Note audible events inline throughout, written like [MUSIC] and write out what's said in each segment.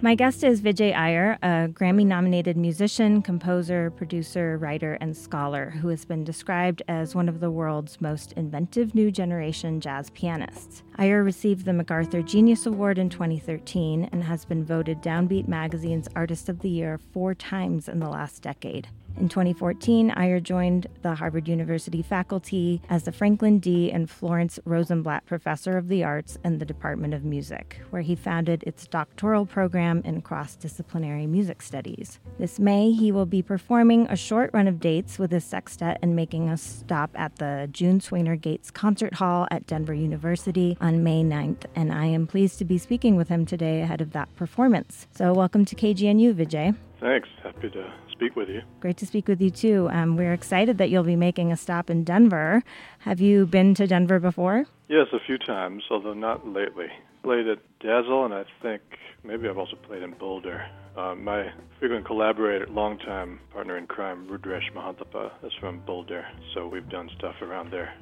My guest is Vijay Iyer, a Grammy nominated musician, composer, producer, writer, and scholar who has been described as one of the world's most inventive new generation jazz pianists. Iyer received the MacArthur Genius Award in 2013 and has been voted Downbeat Magazine's Artist of the Year four times in the last decade. In 2014, Iyer joined the Harvard University faculty as the Franklin D. and Florence Rosenblatt Professor of the Arts in the Department of Music, where he founded its doctoral program in cross disciplinary music studies. This May, he will be performing a short run of dates with his sextet and making a stop at the June Swaner Gates Concert Hall at Denver University on May 9th, and I am pleased to be speaking with him today ahead of that performance. So, welcome to KGNU, Vijay. Thanks. Happy to speak with you. Great to speak with you too. Um, we're excited that you'll be making a stop in Denver. Have you been to Denver before? Yes, a few times, although not lately. Played at Dazzle, and I think maybe I've also played in Boulder. Uh, my frequent collaborator, longtime partner in crime, Rudresh Mahanthappa, is from Boulder, so we've done stuff around there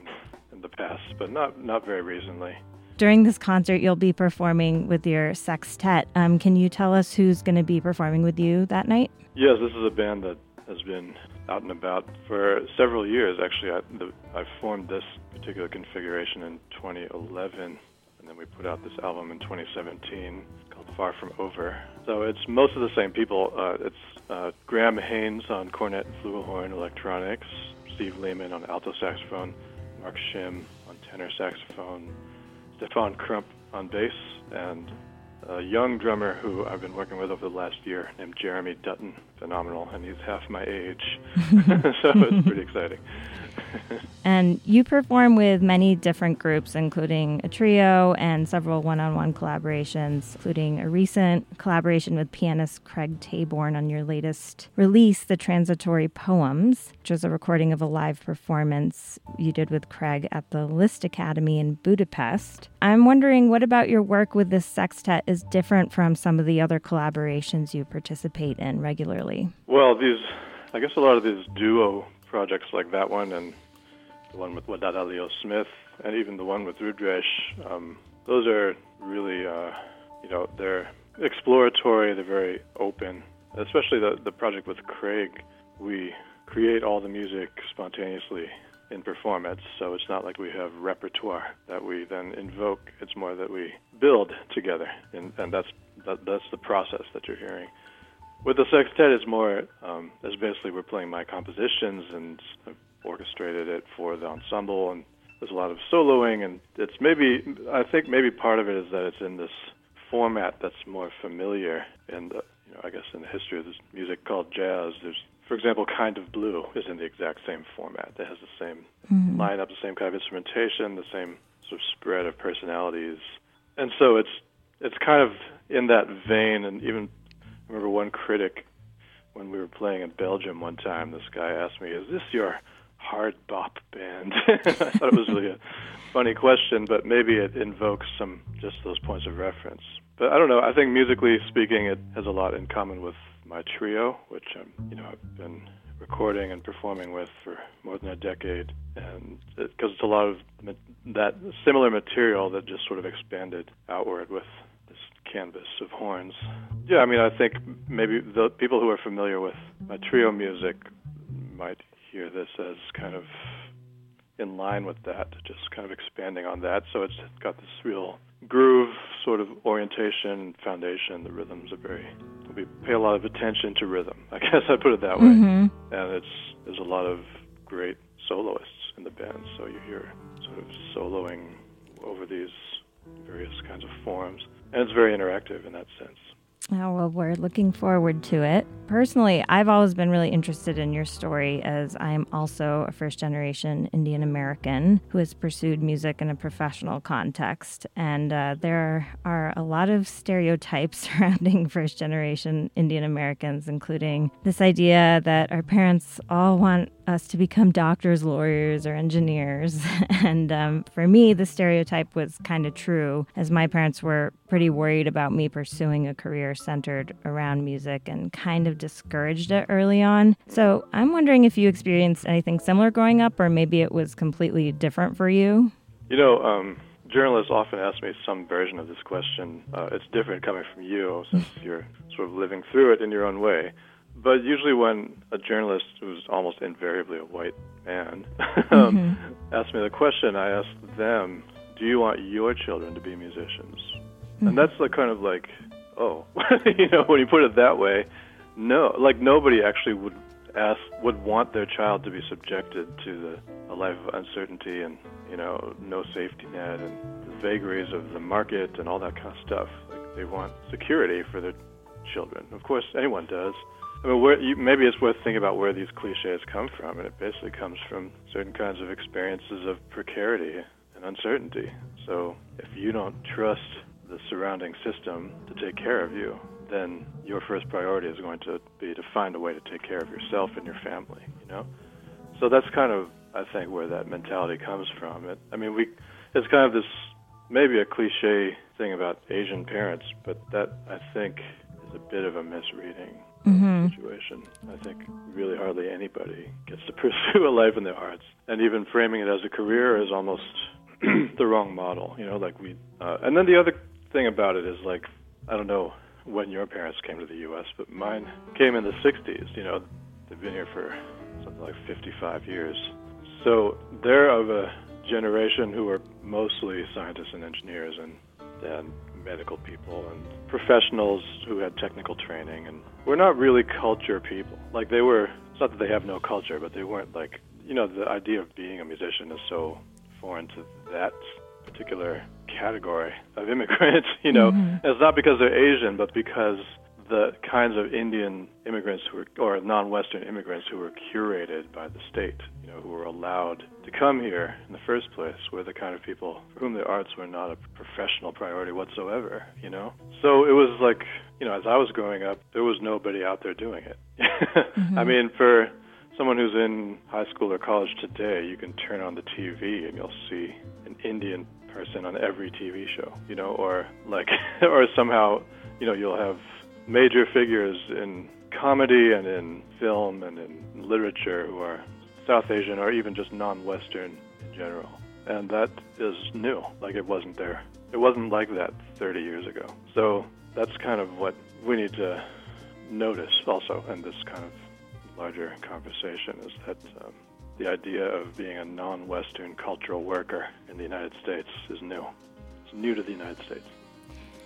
in, in the past, but not not very recently during this concert, you'll be performing with your sextet. Um, can you tell us who's going to be performing with you that night? Yes, this is a band that has been out and about for several years. Actually, I, the, I formed this particular configuration in 2011, and then we put out this album in 2017 called Far From Over. So it's most of the same people. Uh, it's uh, Graham Haynes on cornet flugelhorn electronics, Steve Lehman on alto saxophone, Mark Shim on tenor saxophone, Stephan Crump on bass, and a young drummer who I've been working with over the last year named Jeremy Dutton. Phenomenal, and he's half my age, [LAUGHS] so it's pretty exciting. [LAUGHS] and you perform with many different groups, including a trio and several one on one collaborations, including a recent collaboration with pianist Craig Taborn on your latest release, The Transitory Poems, which was a recording of a live performance you did with Craig at the Liszt Academy in Budapest. I'm wondering what about your work with this sextet is different from some of the other collaborations you participate in regularly? Well, these, I guess a lot of these duo projects like that one and the one with Wadada Leo Smith and even the one with Rudresh, um, those are really, uh, you know, they're exploratory, they're very open. Especially the, the project with Craig, we create all the music spontaneously in performance, so it's not like we have repertoire that we then invoke. It's more that we build together, and, and that's that, that's the process that you're hearing. With the sextet, it's more um, as basically we're playing my compositions and I've orchestrated it for the ensemble, and there's a lot of soloing, and it's maybe I think maybe part of it is that it's in this format that's more familiar in the you know I guess in the history of this music called jazz. There's for example, Kind of Blue is in the exact same format. It has the same mm-hmm. lineup, the same kind of instrumentation, the same sort of spread of personalities, and so it's it's kind of in that vein, and even I remember one critic when we were playing in Belgium one time. This guy asked me, "Is this your hard bop band?" [LAUGHS] I thought it was really a funny question, but maybe it invokes some just those points of reference. But I don't know. I think musically speaking, it has a lot in common with my trio, which I'm, you know, I've been recording and performing with for more than a decade, and because it, it's a lot of that similar material that just sort of expanded outward with canvas of horns. Yeah, I mean, I think maybe the people who are familiar with my trio music might hear this as kind of in line with that, just kind of expanding on that. So it's got this real groove sort of orientation, foundation. The rhythms are very, we pay a lot of attention to rhythm. [LAUGHS] I guess I put it that way. Mm-hmm. And it's there's a lot of great soloists in the band, so you hear sort of soloing over these various kinds of forms and it's very interactive in that sense. Oh, well, we're looking forward to it. Personally, I've always been really interested in your story as I'm also a first generation Indian American who has pursued music in a professional context. And uh, there are a lot of stereotypes [LAUGHS] surrounding first generation Indian Americans, including this idea that our parents all want us to become doctors, lawyers, or engineers. [LAUGHS] and um, for me, the stereotype was kind of true, as my parents were pretty worried about me pursuing a career centered around music and kind of discouraged it early on. So I'm wondering if you experienced anything similar growing up, or maybe it was completely different for you. You know, um, journalists often ask me some version of this question. Uh, it's different coming from you since you're sort of living through it in your own way. But usually, when a journalist who's almost invariably a white man [LAUGHS] um, mm-hmm. asks me the question, I ask them, "Do you want your children to be musicians?" Mm-hmm. And that's like kind of like, oh, [LAUGHS] you know, when you put it that way, no, like nobody actually would ask would want their child to be subjected to the a life of uncertainty and you know no safety net and the vagaries of the market and all that kind of stuff. Like they want security for their children. Of course, anyone does. I mean, where, you, maybe it's worth thinking about where these cliches come from, and it basically comes from certain kinds of experiences of precarity and uncertainty. So if you don't trust the surrounding system to take care of you, then your first priority is going to be to find a way to take care of yourself and your family. You know, so that's kind of I think where that mentality comes from. It, I mean, we it's kind of this maybe a cliche thing about Asian parents, but that I think is a bit of a misreading mm-hmm. situation. I think really hardly anybody gets to [LAUGHS] pursue a life in the arts, and even framing it as a career is almost [CLEARS THROAT] the wrong model. You know, like we. Uh, and then the other thing about it is like I don't know when your parents came to the U.S., but mine came in the '60s. You know, they've been here for something like 55 years. So they're of a generation who are mostly scientists and engineers and and medical people and professionals who had technical training and we're not really culture people. Like they were it's not that they have no culture, but they weren't like you know, the idea of being a musician is so foreign to that particular category of immigrants, [LAUGHS] you know. Mm-hmm. It's not because they're Asian, but because the kinds of Indian immigrants who were, or non-Western immigrants who were curated by the state, you know, who were allowed to come here in the first place, were the kind of people for whom the arts were not a professional priority whatsoever, you know. So it was like, you know, as I was growing up, there was nobody out there doing it. [LAUGHS] mm-hmm. I mean, for someone who's in high school or college today, you can turn on the TV and you'll see an Indian person on every TV show, you know, or like, [LAUGHS] or somehow, you know, you'll have major figures in comedy and in film and in literature who are South Asian or even just non-Western in general. And that is new. Like it wasn't there. It wasn't like that 30 years ago. So that's kind of what we need to notice also in this kind of larger conversation is that um, the idea of being a non-Western cultural worker in the United States is new. It's new to the United States.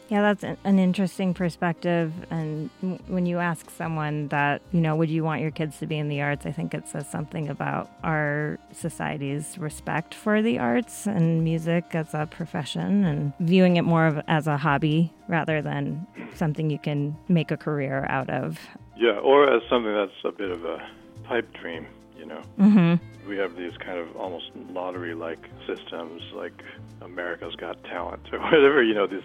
Yeah, that's an interesting perspective. And when you ask someone that, you know, would you want your kids to be in the arts? I think it says something about our society's respect for the arts and music as a profession and viewing it more of as a hobby rather than something you can make a career out of. Yeah, or as something that's a bit of a pipe dream, you know. Mm-hmm. We have these kind of almost lottery-like systems, like America's Got Talent or [LAUGHS] whatever. You know, these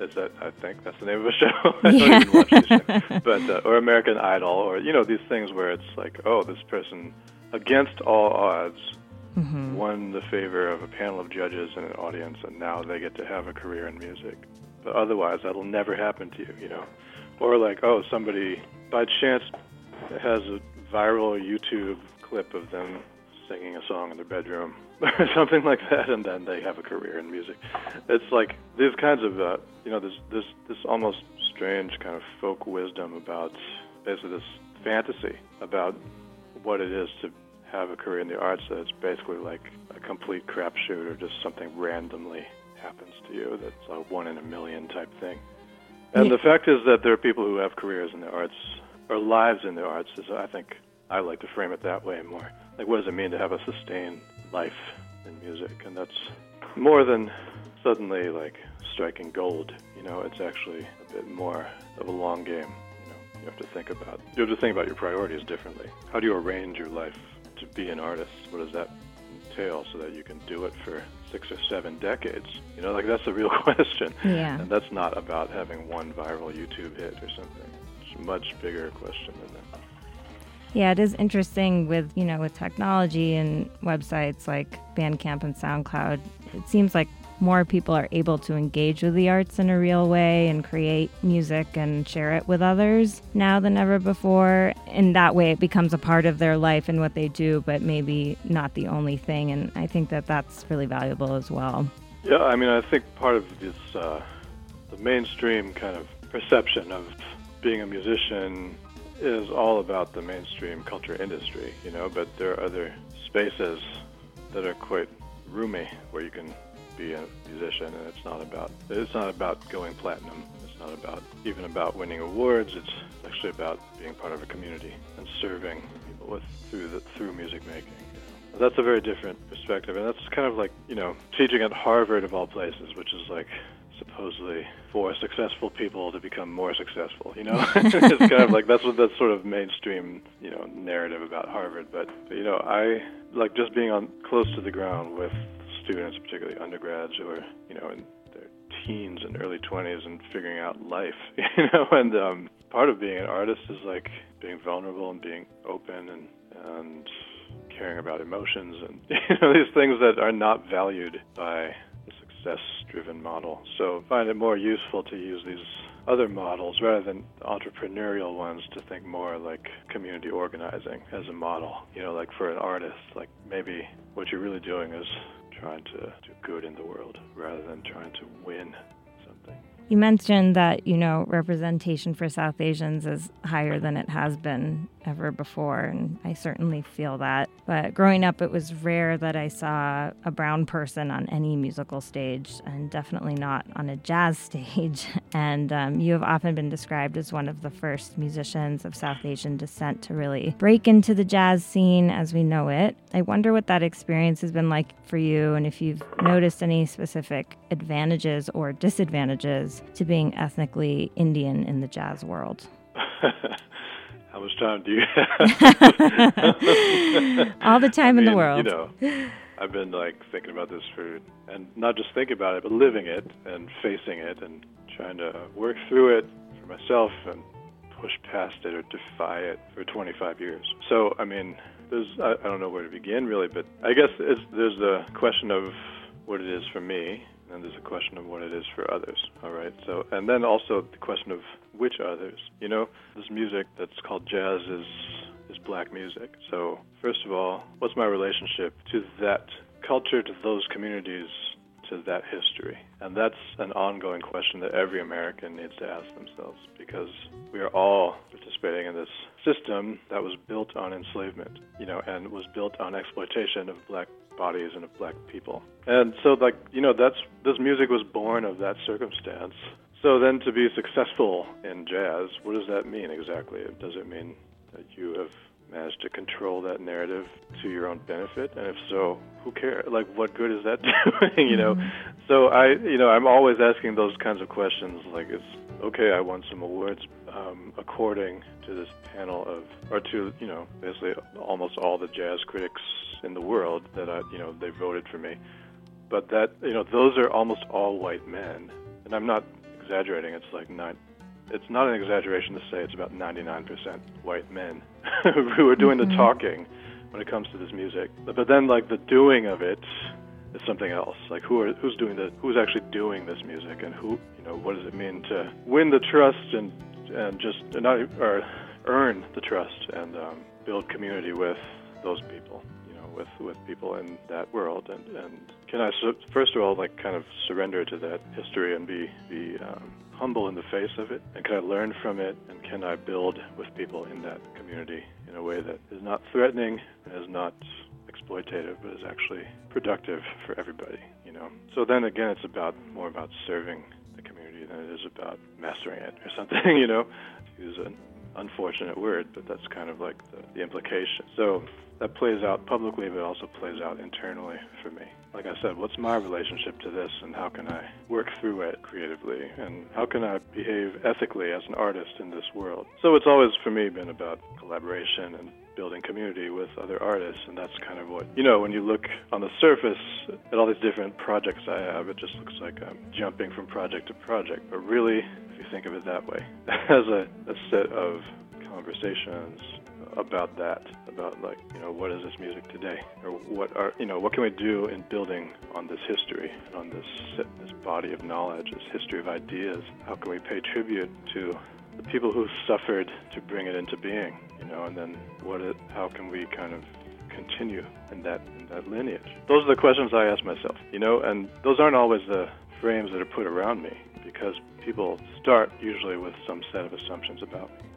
is that I think that's the name of a [LAUGHS] show. I yeah. don't even watch the show. But uh, or American Idol, or you know these things where it's like, oh, this person against all odds mm-hmm. won the favor of a panel of judges and an audience, and now they get to have a career in music. But otherwise, that'll never happen to you, you know. Or like, oh, somebody by chance has a viral YouTube clip of them singing a song in their bedroom [LAUGHS] or something like that, and then they have a career in music. It's like these kinds of, uh, you know, this this this almost strange kind of folk wisdom about basically this fantasy about what it is to have a career in the arts. That it's basically like a complete crapshoot, or just something randomly happens to you. That's a one in a million type thing. And yeah. the fact is that there are people who have careers in the arts or lives in the arts. Is I think I like to frame it that way more. Like, what does it mean to have a sustained life in music? And that's more than suddenly like striking gold. You know, it's actually a bit more of a long game. You know, you have to think about you have to think about your priorities differently. How do you arrange your life to be an artist? What does that entail so that you can do it for six or seven decades? You know, like that's the real [LAUGHS] question. Yeah. And that's not about having one viral YouTube hit or something. It's a much bigger question than that. Yeah, it is interesting with, you know, with technology and websites like Bandcamp and SoundCloud. It seems like more people are able to engage with the arts in a real way and create music and share it with others now than ever before. In that way, it becomes a part of their life and what they do, but maybe not the only thing. And I think that that's really valuable as well. Yeah, I mean, I think part of this, uh, the mainstream kind of perception of being a musician is all about the mainstream culture industry, you know, but there are other spaces that are quite roomy where you can be a musician and it's not about it's not about going platinum. It's not about even about winning awards. It's actually about being part of a community and serving people with through the, through music making. You know. That's a very different perspective, and that's kind of like you know teaching at Harvard of all places, which is like supposedly for successful people to become more successful. You know, [LAUGHS] it's kind of like that's what that sort of mainstream you know narrative about Harvard. But you know, I like just being on close to the ground with students, particularly undergrads who are you know in their teens and early 20s and figuring out life. [LAUGHS] You know, and um, part of being an artist is like being vulnerable and being open and and caring about emotions and [LAUGHS] you know these things that are not valued by driven model. So find it more useful to use these other models rather than entrepreneurial ones to think more like community organizing as a model. You know, like for an artist, like maybe what you're really doing is trying to do good in the world rather than trying to win something. You mentioned that, you know, representation for South Asians is higher than it has been ever before, and I certainly feel that. But growing up, it was rare that I saw a brown person on any musical stage, and definitely not on a jazz [LAUGHS] stage. And um, you have often been described as one of the first musicians of South Asian descent to really break into the jazz scene as we know it. I wonder what that experience has been like for you, and if you've noticed any specific advantages or disadvantages to being ethnically Indian in the jazz world. [LAUGHS] How much time do you [LAUGHS] have? All the time I mean, in the world. You know, I've been like thinking about this for, and not just thinking about it, but living it and facing it and trying to work through it for myself and push past it or defy it for 25 years. So, I mean, there's I, I don't know where to begin really, but I guess it's, there's the question of what it is for me, and there's a question of what it is for others. All right. So, and then also the question of which others. You know, this music that's called jazz is is black music. So, first of all, what's my relationship to that culture, to those communities, to that history? And that's an ongoing question that every American needs to ask themselves because we are all participating in this system that was built on enslavement, you know, and was built on exploitation of black bodies and of black people. And so like, you know, that's this music was born of that circumstance. So then to be successful in jazz, what does that mean exactly? Does it mean that you have managed to control that narrative to your own benefit? And if so, who cares? Like, what good is that [LAUGHS] doing? you know. So I, you know, I'm always asking those kinds of questions. Like, it's okay. I won some awards um, according to this panel of, or to, you know, basically almost all the jazz critics in the world that I, you know, they voted for me. But that, you know, those are almost all white men, and I'm not exaggerating. It's like nine. It's not an exaggeration to say it's about 99% white men [LAUGHS] who are doing the talking when it comes to this music. But, but then, like the doing of it is something else. Like who are who's doing the who's actually doing this music, and who you know what does it mean to win the trust and and just not or earn the trust and um, build community with those people You know, with with people in that world and and can I first of all like kind of surrender to that history and be be um, humble in the face of it? And can I learn from it? And can I build with people in that community in a way that is not threatening and is not exploitative but is actually productive for everybody you know? So then again it's about more about serving the community than it is about mastering it or [LAUGHS] something you know? To use an unfortunate word but that's kind of like the, the implication. So that plays out publicly, but also plays out internally for me. Like I said, what's my relationship to this, and how can I work through it creatively, and how can I behave ethically as an artist in this world? So it's always for me been about collaboration and building community with other artists, and that's kind of what you know. When you look on the surface at all these different projects I have, it just looks like I'm jumping from project to project. But really, if you think of it that way, [LAUGHS] as a, a set of conversations about that, about like you know what is this music today, or what are you know what can we do in building on this history, on this this body of knowledge, this history of ideas? How can we pay tribute to the people who suffered to bring it into being, you know, and then what how can we kind of continue in that in that lineage? Those are the questions I ask myself, you know, and those aren't always the frames that are put around me because people start usually with some set of assumptions about me.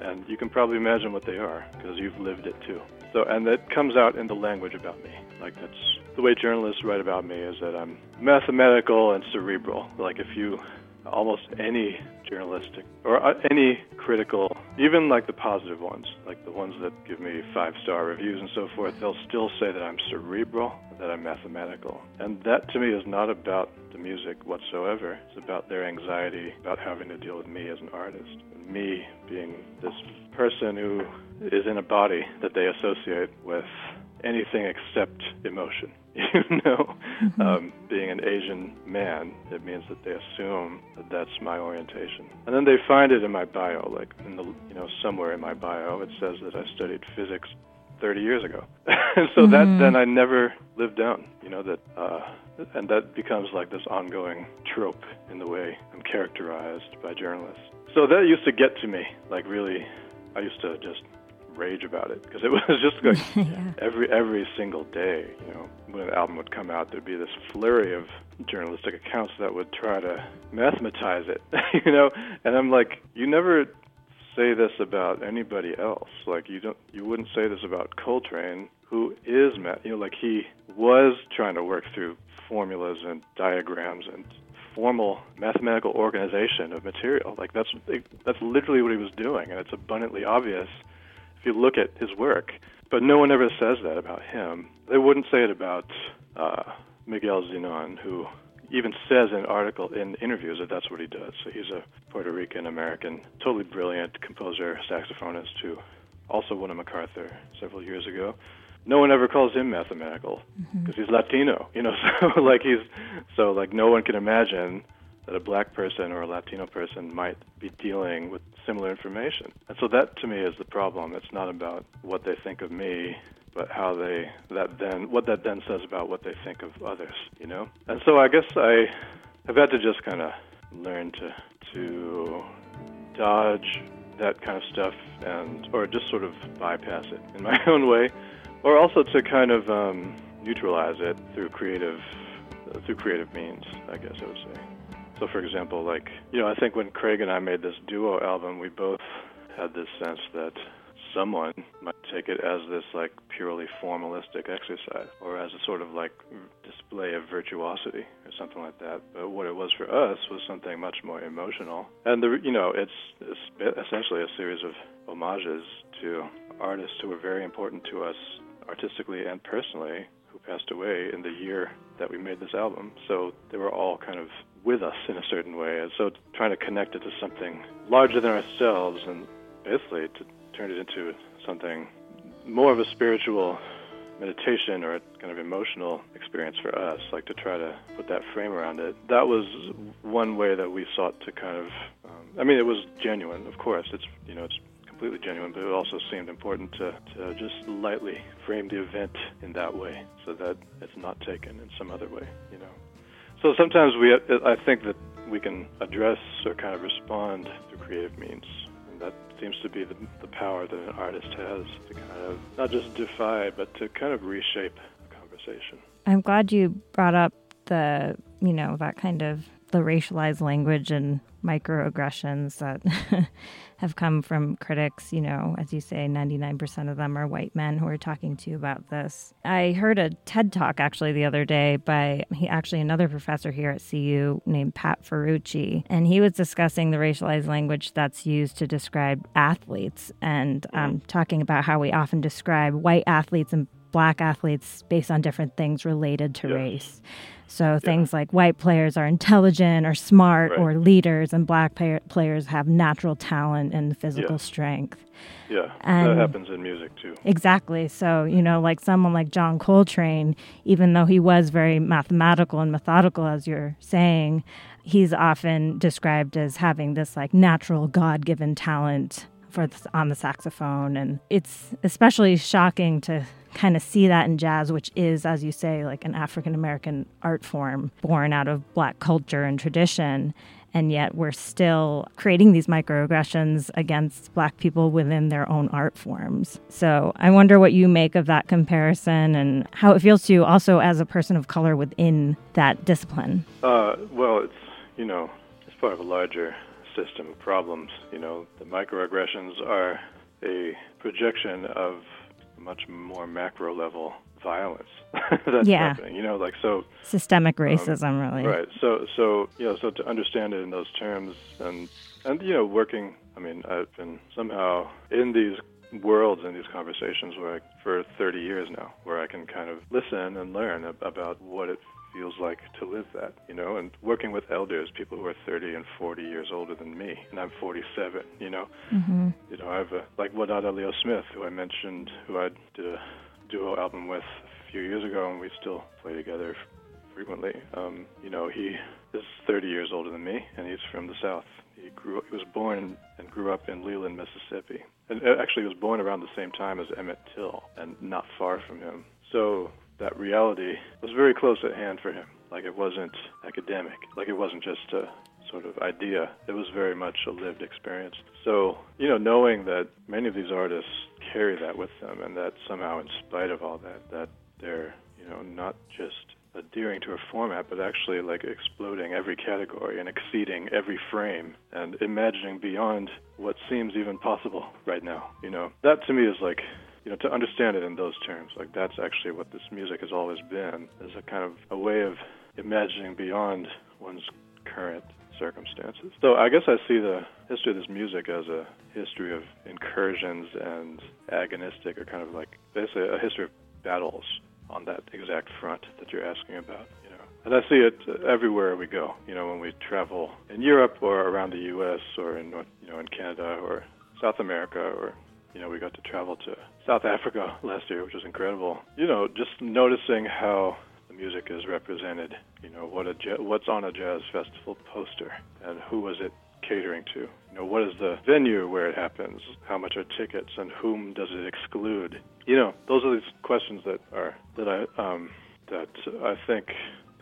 And you can probably imagine what they are because you've lived it too. So, and that comes out in the language about me. Like that's the way journalists write about me is that I'm mathematical and cerebral. Like if you almost any journalistic or uh, any critical, even like the positive ones, like the ones that give me five star reviews and so forth, they'll still say that I'm cerebral, that I'm mathematical. And that to me is not about the music whatsoever. It's about their anxiety about having to deal with me as an artist. Me being this person who is in a body that they associate with anything except emotion. [LAUGHS] You know, mm-hmm. um, being an Asian man, it means that they assume that that's my orientation, and then they find it in my bio, like in the you know somewhere in my bio, it says that I studied physics 30 years ago. [LAUGHS] and so mm-hmm. that then I never lived down, you know, that, uh, and that becomes like this ongoing trope in the way I'm characterized by journalists. So that used to get to me, like really, I used to just rage about it because it [LAUGHS] was just like [LAUGHS] yeah. every every single day. You know, when an album would come out, there'd be this flurry of journalistic accounts that would try to mathematize it. [LAUGHS] you know, and I'm like, you never say this about anybody else. Like you don't, you wouldn't say this about Coltrane, who is math. You know, like he was trying to work through formulas and diagrams and formal mathematical organization of material. Like that's that's literally what he was doing, and it's abundantly obvious you look at his work. But no one ever says that about him. They wouldn't say it about uh, Miguel Zenón, who even says in article in interviews that that's what he does. So he's a Puerto Rican American, totally brilliant composer, saxophonist who also won a MacArthur several years ago. No one ever calls him mathematical because mm-hmm. he's Latino, you know. [LAUGHS] So like he's so like no one can imagine that a black person or a Latino person might be dealing with similar information. And so that to me is the problem. It's not about what they think of me, but how they that then what that then says about what they think of others, you know? And so I guess I have had to just kind of learn to to dodge that kind of stuff and or just sort of bypass it in my [LAUGHS] own way or also to kind of um, neutralize it through creative through creative means, I guess I would say. So, for example, like, you know, I think when Craig and I made this duo album, we both had this sense that someone might take it as this like purely formalistic exercise or as a sort of like display of virtuosity or something like that. But what it was for us was something much more emotional. And the you know it's, it's essentially a series of homages to artists who were very important to us artistically and personally who passed away in the year that we made this album. So they were all kind of with us in a certain way. And so trying to connect it to something larger than ourselves and basically to turn it into something more of a spiritual meditation or a kind of emotional experience for us, like to try to put that frame around it. That was one way that we sought to kind of, um, I mean, it was genuine, of course. It's, you know, it's completely genuine, but it also seemed important to, to just lightly frame the event in that way so that it's not taken in some other way, you know. So sometimes we, I think that we can address or kind of respond through creative means. And that seems to be the, the power that an artist has to kind of not just defy, but to kind of reshape a conversation. I'm glad you brought up the, you know, that kind of the racialized language and microaggressions that [LAUGHS] have come from critics. You know, as you say, 99% of them are white men who are talking to you about this. I heard a TED talk actually the other day by he actually another professor here at CU named Pat Ferrucci, and he was discussing the racialized language that's used to describe athletes and um, talking about how we often describe white athletes and black athletes based on different things related to yes. race. So yeah. things like white players are intelligent or smart right. or leaders, and black players have natural talent and physical yeah. strength. Yeah, and that happens in music too. Exactly. So, you know, like someone like John Coltrane, even though he was very mathematical and methodical, as you're saying, he's often described as having this like natural God given talent for the, on the saxophone, and it's especially shocking to kind of see that in jazz, which is, as you say, like an African American art form born out of Black culture and tradition and yet we're still creating these microaggressions against black people within their own art forms. So I wonder what you make of that comparison and how it feels to you also as a person of color within that discipline. Uh, well, it's, you know, it's part of a larger system of problems. You know, the microaggressions are a projection of much more macro level violence [LAUGHS] that's yeah. happening. You know, like so systemic um, racism, um, really. Right. So, so you know, so to understand it in those terms, and and you know, working. I mean, I've been somehow in these worlds and these conversations where I, for 30 years now, where I can kind of listen and learn about what it feels like to live that, you know, and working with elders, people who are 30 and 40 years older than me, and I'm 47, you know. Mm-hmm. You know, I have a, like Wadada Leo Smith, who I mentioned, who I did a duo album with a few years ago, and we still play together frequently. Um, you know, he is 30 years older than me, and he's from the South. He grew, he was born and grew up in Leland, Mississippi, and uh, actually he was born around the same time as Emmett Till, and not far from him. So that reality was very close at hand for him. Like it wasn't academic, like it wasn't just a sort of idea. It was very much a lived experience. So, you know, knowing that many of these artists carry that with them and that somehow in spite of all that, that they're, you know, not just adhering to a format, but actually like exploding every category and exceeding every frame and imagining beyond what seems even possible right now. You know, that to me is like you know, to understand it in those terms, like that's actually what this music has always been, is a kind of a way of imagining beyond one's current circumstances. So I guess I see the history of this music as a history of incursions and agonistic, or kind of like basically a history of battles on that exact front that you're asking about. You know, and I see it everywhere we go. You know, when we travel in Europe or around the U.S. or in you know in Canada or South America or you know, we got to travel to South Africa last year, which was incredible. You know, just noticing how the music is represented. You know, what a what's on a jazz festival poster, and who was it catering to? You know, what is the venue where it happens? How much are tickets, and whom does it exclude? You know, those are these questions that are that I um, that I think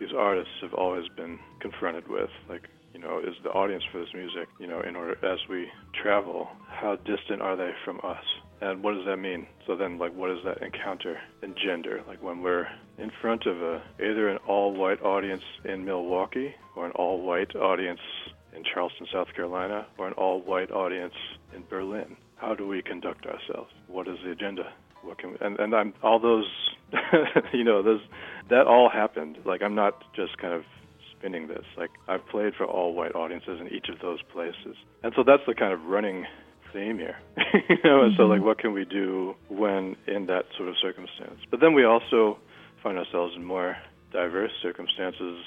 these artists have always been confronted with. Like, you know, is the audience for this music, you know, in order as we travel, how distant are they from us? And what does that mean? So then, like, what does that encounter engender? Like when we're in front of a either an all-white audience in Milwaukee, or an all-white audience in Charleston, South Carolina, or an all-white audience in Berlin. How do we conduct ourselves? What is the agenda? What can we, and and I'm all those, [LAUGHS] you know, those that all happened. Like I'm not just kind of spinning this. Like I've played for all white audiences in each of those places, and so that's the kind of running theme here. [LAUGHS] you know, mm-hmm. so like what can we do when in that sort of circumstance? But then we also find ourselves in more diverse circumstances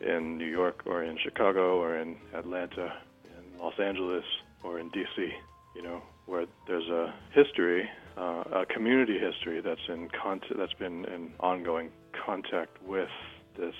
in New York or in Chicago or in Atlanta, in Los Angeles or in DC. You know, where there's a history, uh, a community history that's in contact, that's been in ongoing contact with this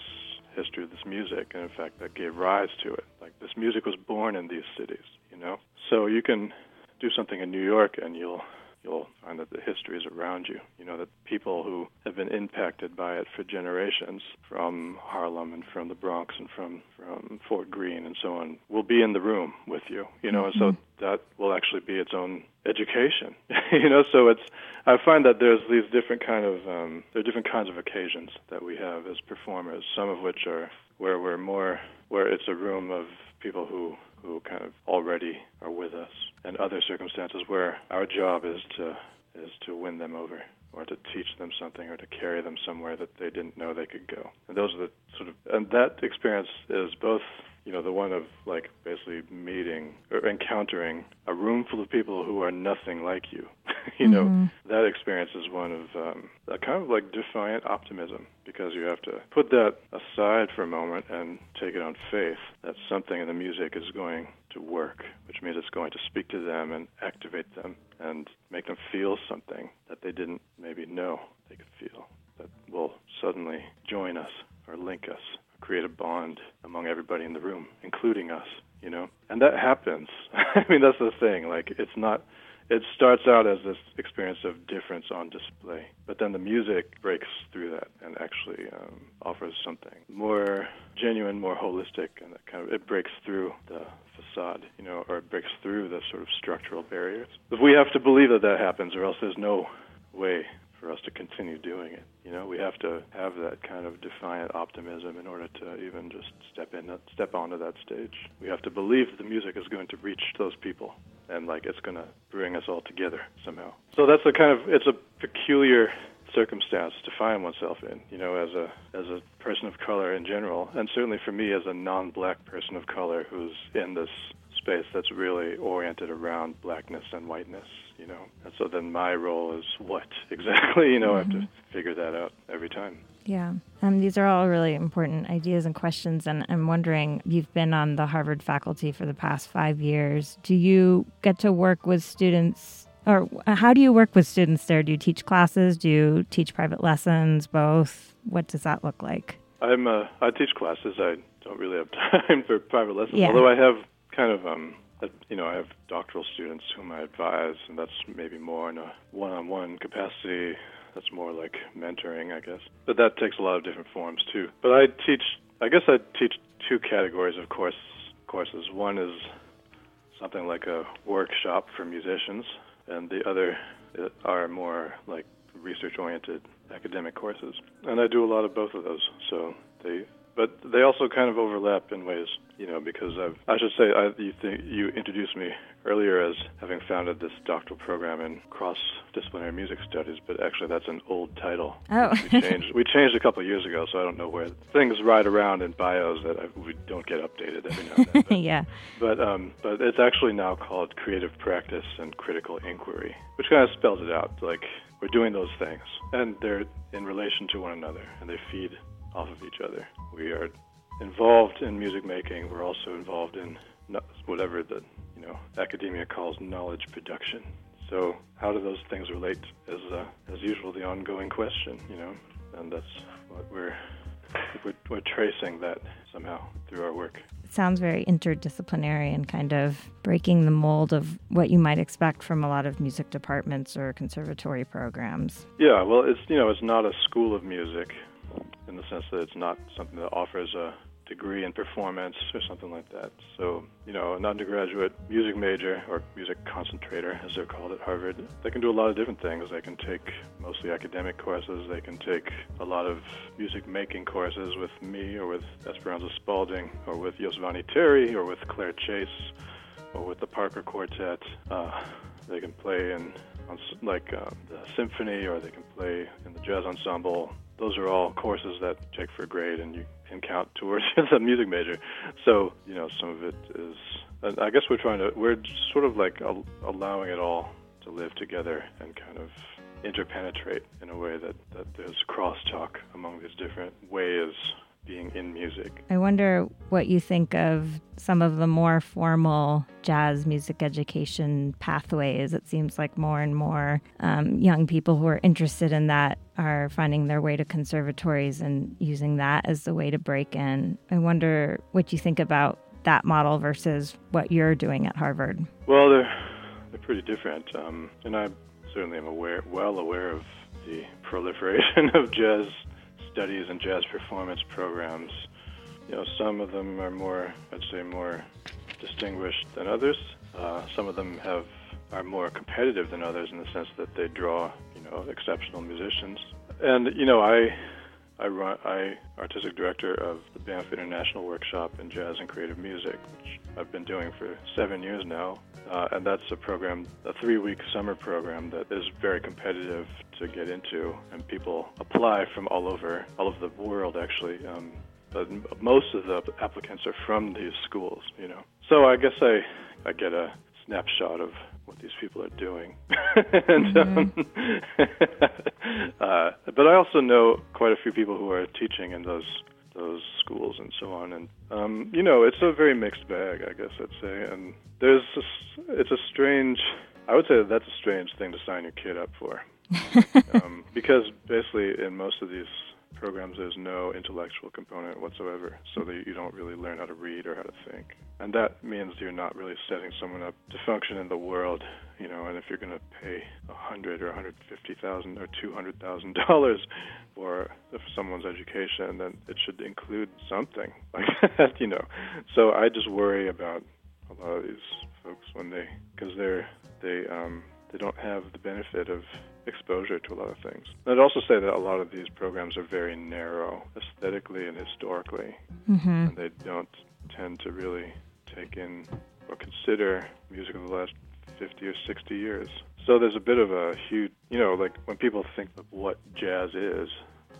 history of this music, and in fact, that gave rise to it. Like this music was born in these cities, you know. So you can do something in New York, and you'll you'll find that the history is around you. You know that people who have been impacted by it for generations, from Harlem and from the Bronx and from from Fort Greene and so on, will be in the room with you. You know, mm-hmm. and so that will actually be its own education. [LAUGHS] you know, so it's I find that there's these different kind of um, there are different kinds of occasions that we have as performers. Some of which are where we're more where it's a room of people who who kind of already are with us, and other circumstances where our job is to is to win them over or to teach them something or to carry them somewhere that they didn't know they could go. And those are the sort of and that experience is both you know, the one of like basically meeting or encountering a room full of people who are nothing like you. [LAUGHS] you mm-hmm. know, that experience is one of um, a kind of like defiant optimism because you have to put that aside for a moment and take it on faith that something in the music is going to work, which means it's going to speak to them and activate them and make them feel something that they didn't maybe know they could feel that will suddenly join us or link us create a bond among everybody in the room, including us. you know, and that happens. [LAUGHS] I mean, that's the thing. Like, it's not. It starts out as this experience of difference on display, but then the music breaks through that and actually um, offers something more genuine, more holistic, and it kind of it breaks through the facade, you know, or it breaks through the sort of structural barriers. If we have to believe that that happens, or else there's no way for us to continue doing it. You know, we have to have that kind of defiant optimism in order to even just step in, step onto that stage. We have to believe that the music is going to reach those people and like it's going to bring us all together somehow. So that's a kind of it's a peculiar circumstance to find oneself in, you know, as a as a person of color in general, and certainly for me as a non-black person of color who's in this space that's really oriented around blackness and whiteness you know. And so then my role is what [LAUGHS] exactly, you know, mm-hmm. I have to mm-hmm. figure that out every time. Yeah. Um, these are all really important ideas and questions. And I'm wondering, you've been on the Harvard faculty for the past five years. Do you get to work with students, or how do you work with students there? Do you teach classes? Do you teach private lessons? Both? What does that look like? I'm uh, I teach classes. I don't really have [LAUGHS] time for private lessons, yeah. although I have kind of um, you know, I have doctoral students whom I advise, and that's maybe more in a one-on-one capacity. That's more like mentoring, I guess. But that takes a lot of different forms too. But I teach, I guess I teach two categories of course courses. One is something like a workshop for musicians, and the other are more like research-oriented academic courses. And I do a lot of both of those. So they but they also kind of overlap in ways, you know, because I've, I should say I, you think you introduced me earlier as having founded this doctoral program in cross-disciplinary music studies, but actually that's an old title. Oh, we changed we changed a couple of years ago, so I don't know where things ride around in bios that I, we don't get updated every now and then. But, [LAUGHS] yeah, but um, but it's actually now called creative practice and critical inquiry, which kind of spells it out. Like we're doing those things, and they're in relation to one another, and they feed off of each other. We are involved in music making. We're also involved in whatever the you know academia calls knowledge production. So how do those things relate? As uh, as usual, the ongoing question, you know, and that's what we're we're, we're tracing that somehow through our work. It sounds very interdisciplinary and kind of breaking the mold of what you might expect from a lot of music departments or conservatory programs. Yeah, well, it's you know, it's not a school of music the sense that it's not something that offers a degree in performance or something like that. So, you know, an undergraduate music major or music concentrator, as they're called at Harvard, they can do a lot of different things. They can take mostly academic courses. They can take a lot of music making courses with me or with Esperanza Spalding or with Yosvany Terry or with Claire Chase or with the Parker Quartet. Uh, they can play in like uh, the symphony or they can play in the jazz ensemble those are all courses that take for a grade and you can count towards [LAUGHS] the music major. So, you know, some of it is, I guess we're trying to, we're sort of like allowing it all to live together and kind of interpenetrate in a way that, that there's crosstalk among these different ways being in music. I wonder what you think of some of the more formal jazz music education pathways. It seems like more and more um, young people who are interested in that are finding their way to conservatories and using that as the way to break in. I wonder what you think about that model versus what you're doing at Harvard. Well, they're they're pretty different, um, and I certainly am aware, well aware of the proliferation [LAUGHS] of jazz studies and jazz performance programs. You know, some of them are more, I'd say, more distinguished than others. Uh, some of them have are more competitive than others in the sense that they draw, you know, exceptional musicians. And you know, I I run I artistic director of the Banff International Workshop in Jazz and Creative Music, which I've been doing for seven years now. Uh, and that's a program, a three-week summer program that is very competitive to get into, and people apply from all over, all over the world actually. Um, but most of the applicants are from these schools, you know. So I guess I I get a snapshot of what these people are doing. [LAUGHS] and, um, mm-hmm. [LAUGHS] uh, but I also know quite a few people who are teaching in those those schools and so on. And um, you know, it's a very mixed bag, I guess I'd say. And there's a, it's a strange. I would say that that's a strange thing to sign your kid up for, [LAUGHS] um, because basically in most of these programs there's no intellectual component whatsoever, so that you don't really learn how to read or how to think. And that means you're not really setting someone up to function in the world, you know. And if you're going to pay a hundred or a hundred fifty thousand or two hundred thousand [LAUGHS] dollars for someone's education, then it should include something [LAUGHS] like that, you know. So I just worry about a lot of these folks when they, because they're they um, they don't have the benefit of exposure to a lot of things. I'd also say that a lot of these programs are very narrow aesthetically and historically, mm-hmm. and they don't tend to really take in or consider music of the last 50 or 60 years. So there's a bit of a huge, you know, like when people think of what jazz is,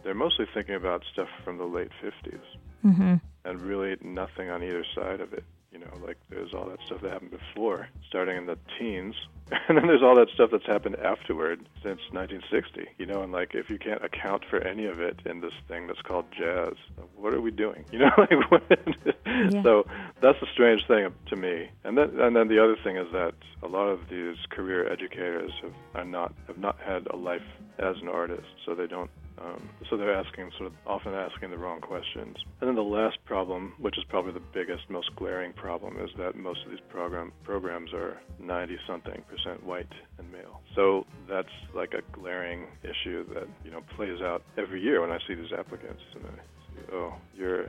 they're mostly thinking about stuff from the late 50s mm-hmm. and really nothing on either side of it. You know, like there's all that stuff that happened before, starting in the teens, [LAUGHS] and then there's all that stuff that's happened afterward since 1960. You know, and like if you can't account for any of it in this thing that's called jazz, what are we doing? [LAUGHS] You know, like what, [LAUGHS] yeah. so that's the strange thing to me. And then and then the other thing is that a lot of these career educators have are not have not had a life as an artist, so they don't um, so they're asking sort of often asking the wrong questions. And then the last problem, which is probably the biggest, most glaring problem, is that most of these program programs are 90 something percent white and male. So that's like a glaring issue that you know plays out every year when I see these applicants and I see, oh, you're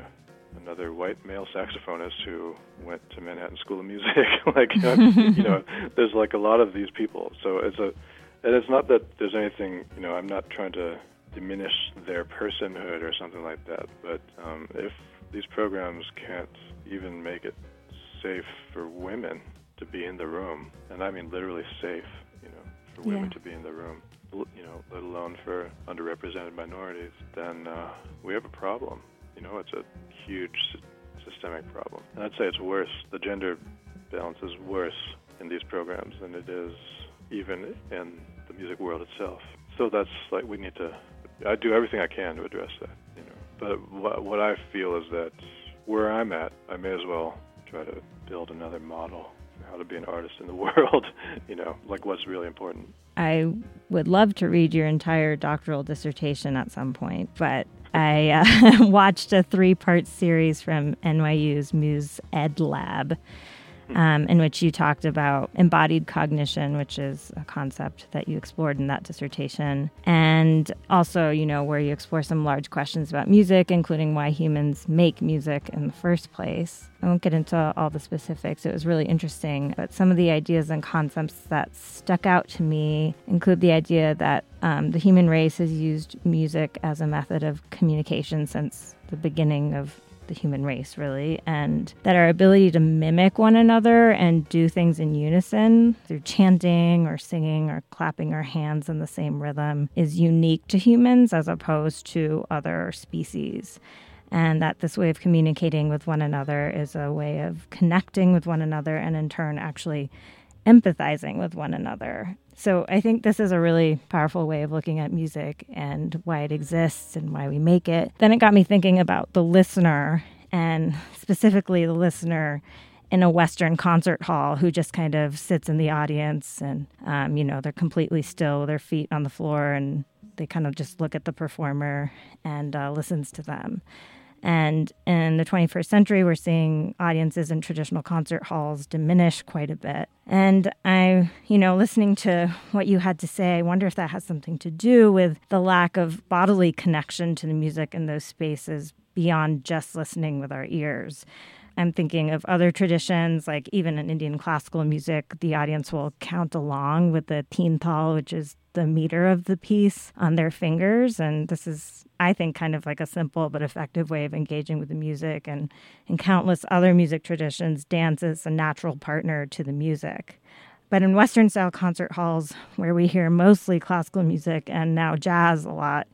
another white male saxophonist who went to Manhattan School of Music. [LAUGHS] like [LAUGHS] you know, there's like a lot of these people. So it's a and it's not that there's anything, you know, I'm not trying to diminish their personhood or something like that. But um, if these programs can't even make it safe for women to be in the room, and I mean literally safe, you know, for women yeah. to be in the room, you know, let alone for underrepresented minorities, then uh, we have a problem. You know, it's a huge systemic problem. And I'd say it's worse. The gender balance is worse in these programs than it is even in the music world itself. So that's like we need to I do everything I can to address that. You know, but what, I feel is that where I'm at, I may as well try to build another model for how to be an artist in the [LAUGHS] world. you know, like what's really important. I would love to read your entire doctoral dissertation at some point, but I uh, [LAUGHS] watched a three part series from NYU's Muse Ed Lab um, in which you talked about embodied cognition, which is a concept that you explored in that dissertation. And also, you know, where you explore some large questions about music, including why humans make music in the first place. I won't get into all the specifics. It was really interesting. But some of the ideas and concepts that stuck out to me include the idea that um, the human race has used music as a method of communication since the beginning of the human race, really, and that our ability to mimic one another and do things in unison through chanting or singing or clapping our hands in the same rhythm is unique to humans as opposed to other species. And that this way of communicating with one another is a way of connecting with one another and in turn actually empathizing with one another. So I think this is a really powerful way of looking at music and why it exists and why we make it. Then it got me thinking about the listener and specifically the listener in a Western concert hall who just kind of sits in the audience and, um, you know, they're completely still, their feet on the floor, and they kind of just look at the performer and uh, listens to them. And in the 21st century, we're seeing audiences in traditional concert halls diminish quite a bit. And I, you know, listening to what you had to say, I wonder if that has something to do with the lack of bodily connection to the music in those spaces beyond just listening with our ears. I'm thinking of other traditions, like even in Indian classical music, the audience will count along with the teen tal, which is the meter of the piece, on their fingers. And this is, I think, kind of like a simple but effective way of engaging with the music. And in countless other music traditions, dance is a natural partner to the music. But in Western style concert halls, where we hear mostly classical music and now jazz a lot,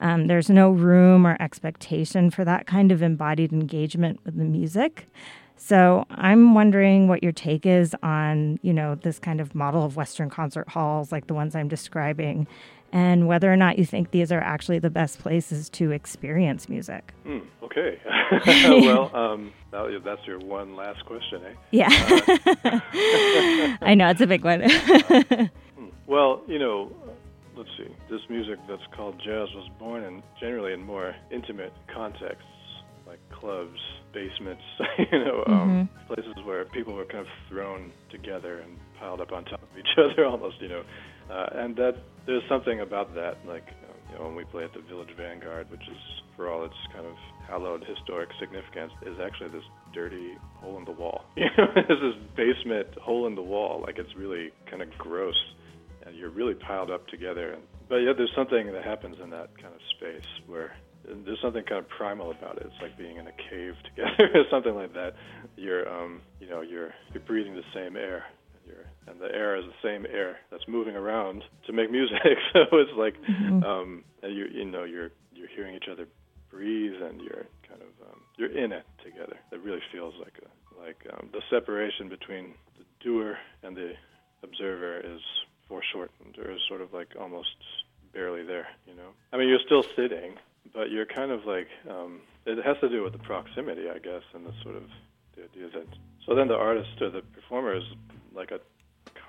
um, there's no room or expectation for that kind of embodied engagement with the music. So I'm wondering what your take is on, you know, this kind of model of Western concert halls like the ones I'm describing, and whether or not you think these are actually the best places to experience music. Mm, okay. [LAUGHS] [LAUGHS] well, um, that's your one last question, eh? Yeah. Uh, [LAUGHS] I know, it's a big one. uh, well, you know, let's see, this music that's called jazz was born in generally in more intimate contexts like clubs, basements, you know, um, mm-hmm. places where people were kind of thrown together and piled up on top of each other almost, you know. Uh, and that there's something about that, like you know, when we play at the Village Vanguard, which is for all its kind of hallowed historic significance, is actually this dirty hole in the wall. [LAUGHS] You know, this basement hole in the wall, like it's really kind of gross, and you're really piled up together. But yet, there's something that happens in that kind of space where there's something kind of primal about it. It's like being in a cave [LAUGHS] together, or something like that. You're, um, you know, you're you're breathing the same air, and, and the air is the same air that's moving around to make music. [LAUGHS] so it's like, mm-hmm. um, you you know, you're you're hearing each other breathe, and you're kind of um, you're in it together. It really feels like a like um, the separation between the doer and the observer is foreshortened, or is sort of like almost barely there. You know, I mean, you're still sitting but you're kind of like um, it has to do with the proximity, I guess, and the sort of the idea that so then the artist or the performer is like a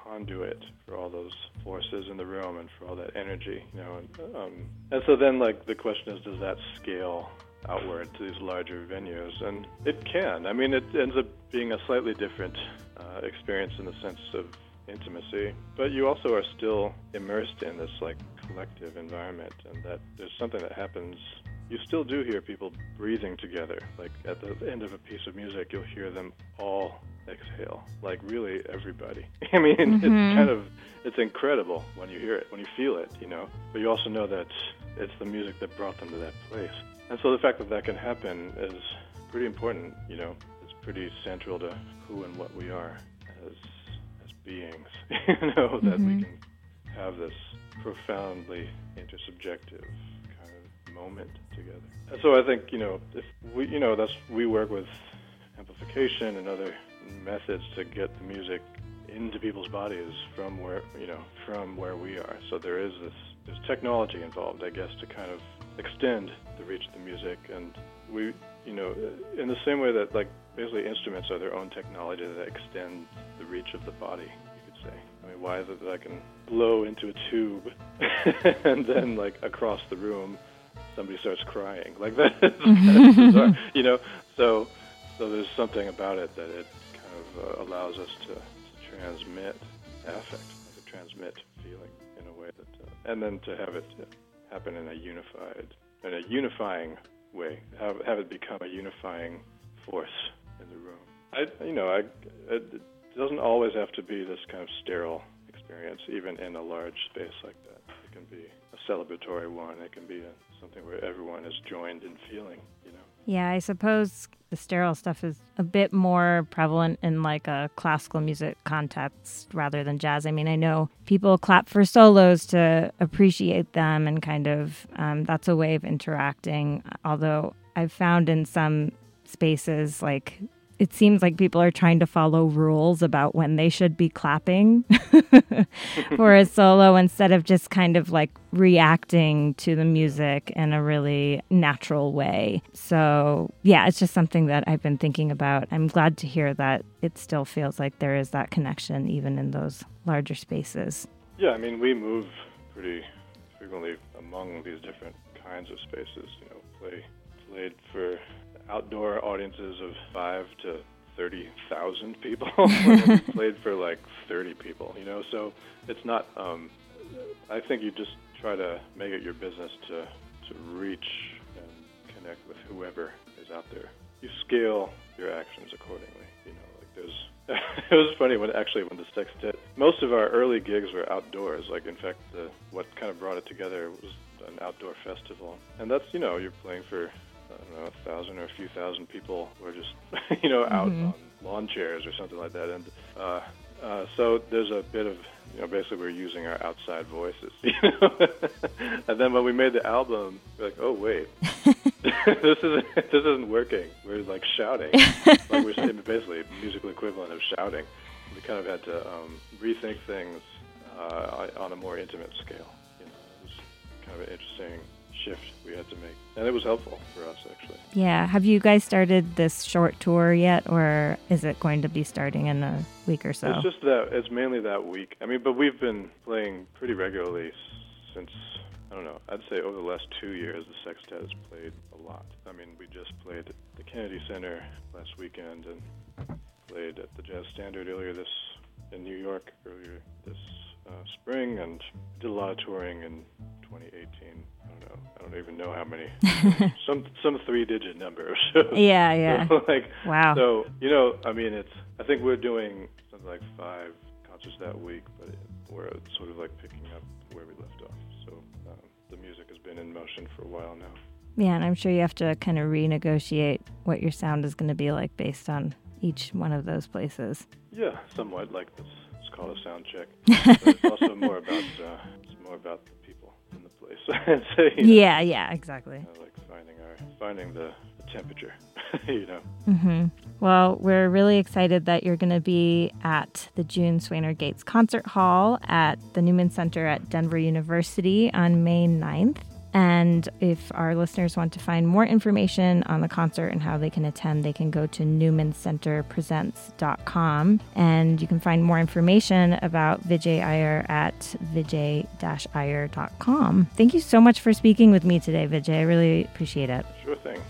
conduit for all those forces in the room and for all that energy, you know, and, um, and so then like the question is, does that scale outward to these larger venues? And it can. I mean, it ends up being a slightly different uh, experience in the sense of intimacy, but you also are still immersed in this like collective environment, and that there's something that happens. You still do hear people breathing together. Like at the end of a piece of music, you'll hear them all exhale. Like really everybody. [LAUGHS] I mean, mm-hmm. it's kind of it's incredible when you hear it, when you feel it, you know. But you also know that it's the music that brought them to that place. And so the fact that that can happen is pretty important, you know. It's pretty central to who and what we are as as beings, [LAUGHS] you know, that mm-hmm. we can have this profoundly intersubjective kind of moment together. And so I think, you know, if we, you know, that's we work with amplification and other methods to get the music into people's bodies from where, you know, from where we are. So there is this there's technology involved, I guess, to kind of extend the reach of the music and we, you know, in the same way that like basically instruments are their own technology that extend the reach of the body, you could say. I mean, why is it that I can blow into a tube [LAUGHS] and then like across the room somebody starts crying like [LAUGHS] that? Mm-hmm. bizarre, you know. So, so there's something about it that it kind of uh, allows us to, to transmit affect, to transmit feeling in a way that, uh, and then to have it happen in a unified, in a unifying way, have have it become a unifying force in the room. I, you know, I, it doesn't always have to be this kind of sterile experience, even in a large space like that. It can be a celebratory one. It can be a, something where everyone is joined in feeling. You know. Yeah, I suppose the sterile stuff is a bit more prevalent in like a classical music context rather than jazz. I mean, I know people clap for solos to appreciate them, and kind of um, that's a way of interacting. Although I've found in some spaces like it seems like people are trying to follow rules about when they should be clapping [LAUGHS] for a [LAUGHS] solo instead of just kind of like reacting to the music in a really natural way. So, yeah, it's just something that I've been thinking about. I'm glad to hear that it still feels like there is that connection even in those larger spaces. Yeah, I mean, we move pretty frequently among these different kinds of spaces, you know, play played for outdoor audiences of five to thirty thousand people. [LAUGHS] played for like thirty people, you know. So it's not. Um, I think you just try to make it your business to to reach and connect with whoever is out there. You scale your actions accordingly. You know, like there's. [LAUGHS] it was funny when actually when the sextet. Most of our early gigs were outdoors. Like in fact, the, what kind of brought it together was an outdoor festival, and that's you know you're playing for I don't know, a thousand or a few thousand people were just, [LAUGHS] you know, out mm-hmm. on lawn chairs or something like that. And uh, uh, so there's a bit of, you know, basically we're using our outside voices. [LAUGHS] You know? [LAUGHS] and then when we made the album, we're like, oh wait, this isn't this isn't working. We're like shouting, like we're basically musical equivalent of shouting. We kind of had to um, rethink things uh, on a more intimate scale. You know, it was kind of an interesting shift we had to make. And it was helpful for us, actually. Yeah. Have you guys started this short tour yet, or is it going to be starting in a week or so? It's just that, it's mainly that week. I mean, but we've been playing pretty regularly since I don't know. I'd say over the last two years, the sextet has played a lot. I mean, we just played at the Kennedy Center last weekend and played at the Jazz Standard earlier this in New York earlier this uh, spring, and did a lot of touring in 2018. I don't know. I don't even know how many. [LAUGHS] some some three-digit number of shows. [LAUGHS] Yeah, yeah. So, [LAUGHS] like wow. So you know, I mean, it's. I think we're doing something like five concerts that week, but it, we're sort of like picking up where we left off. So um, the music has been in motion for a while now. Yeah, and I'm sure you have to kind of renegotiate what your sound is going to be like based on each one of those places. Yeah, somewhat like this. It's called a sound check. but it's also more about uh, it's more about [LAUGHS] place. so, you know, Yeah, yeah, exactly. like finding our finding the, the temperature. [LAUGHS] you know. hmm Well, we're really excited that you're going to be at the June Swaner Gates Concert Hall at the Newman Center at Denver University on May 9th. And if our listeners want to find more information on the concert and how they can attend, they can go to newmancenterpresents.com. And you can find more information about Vijay Iyer at vijay-iyer.com. Thank you so much for speaking with me today, Vijay. I really appreciate it. Sure thing.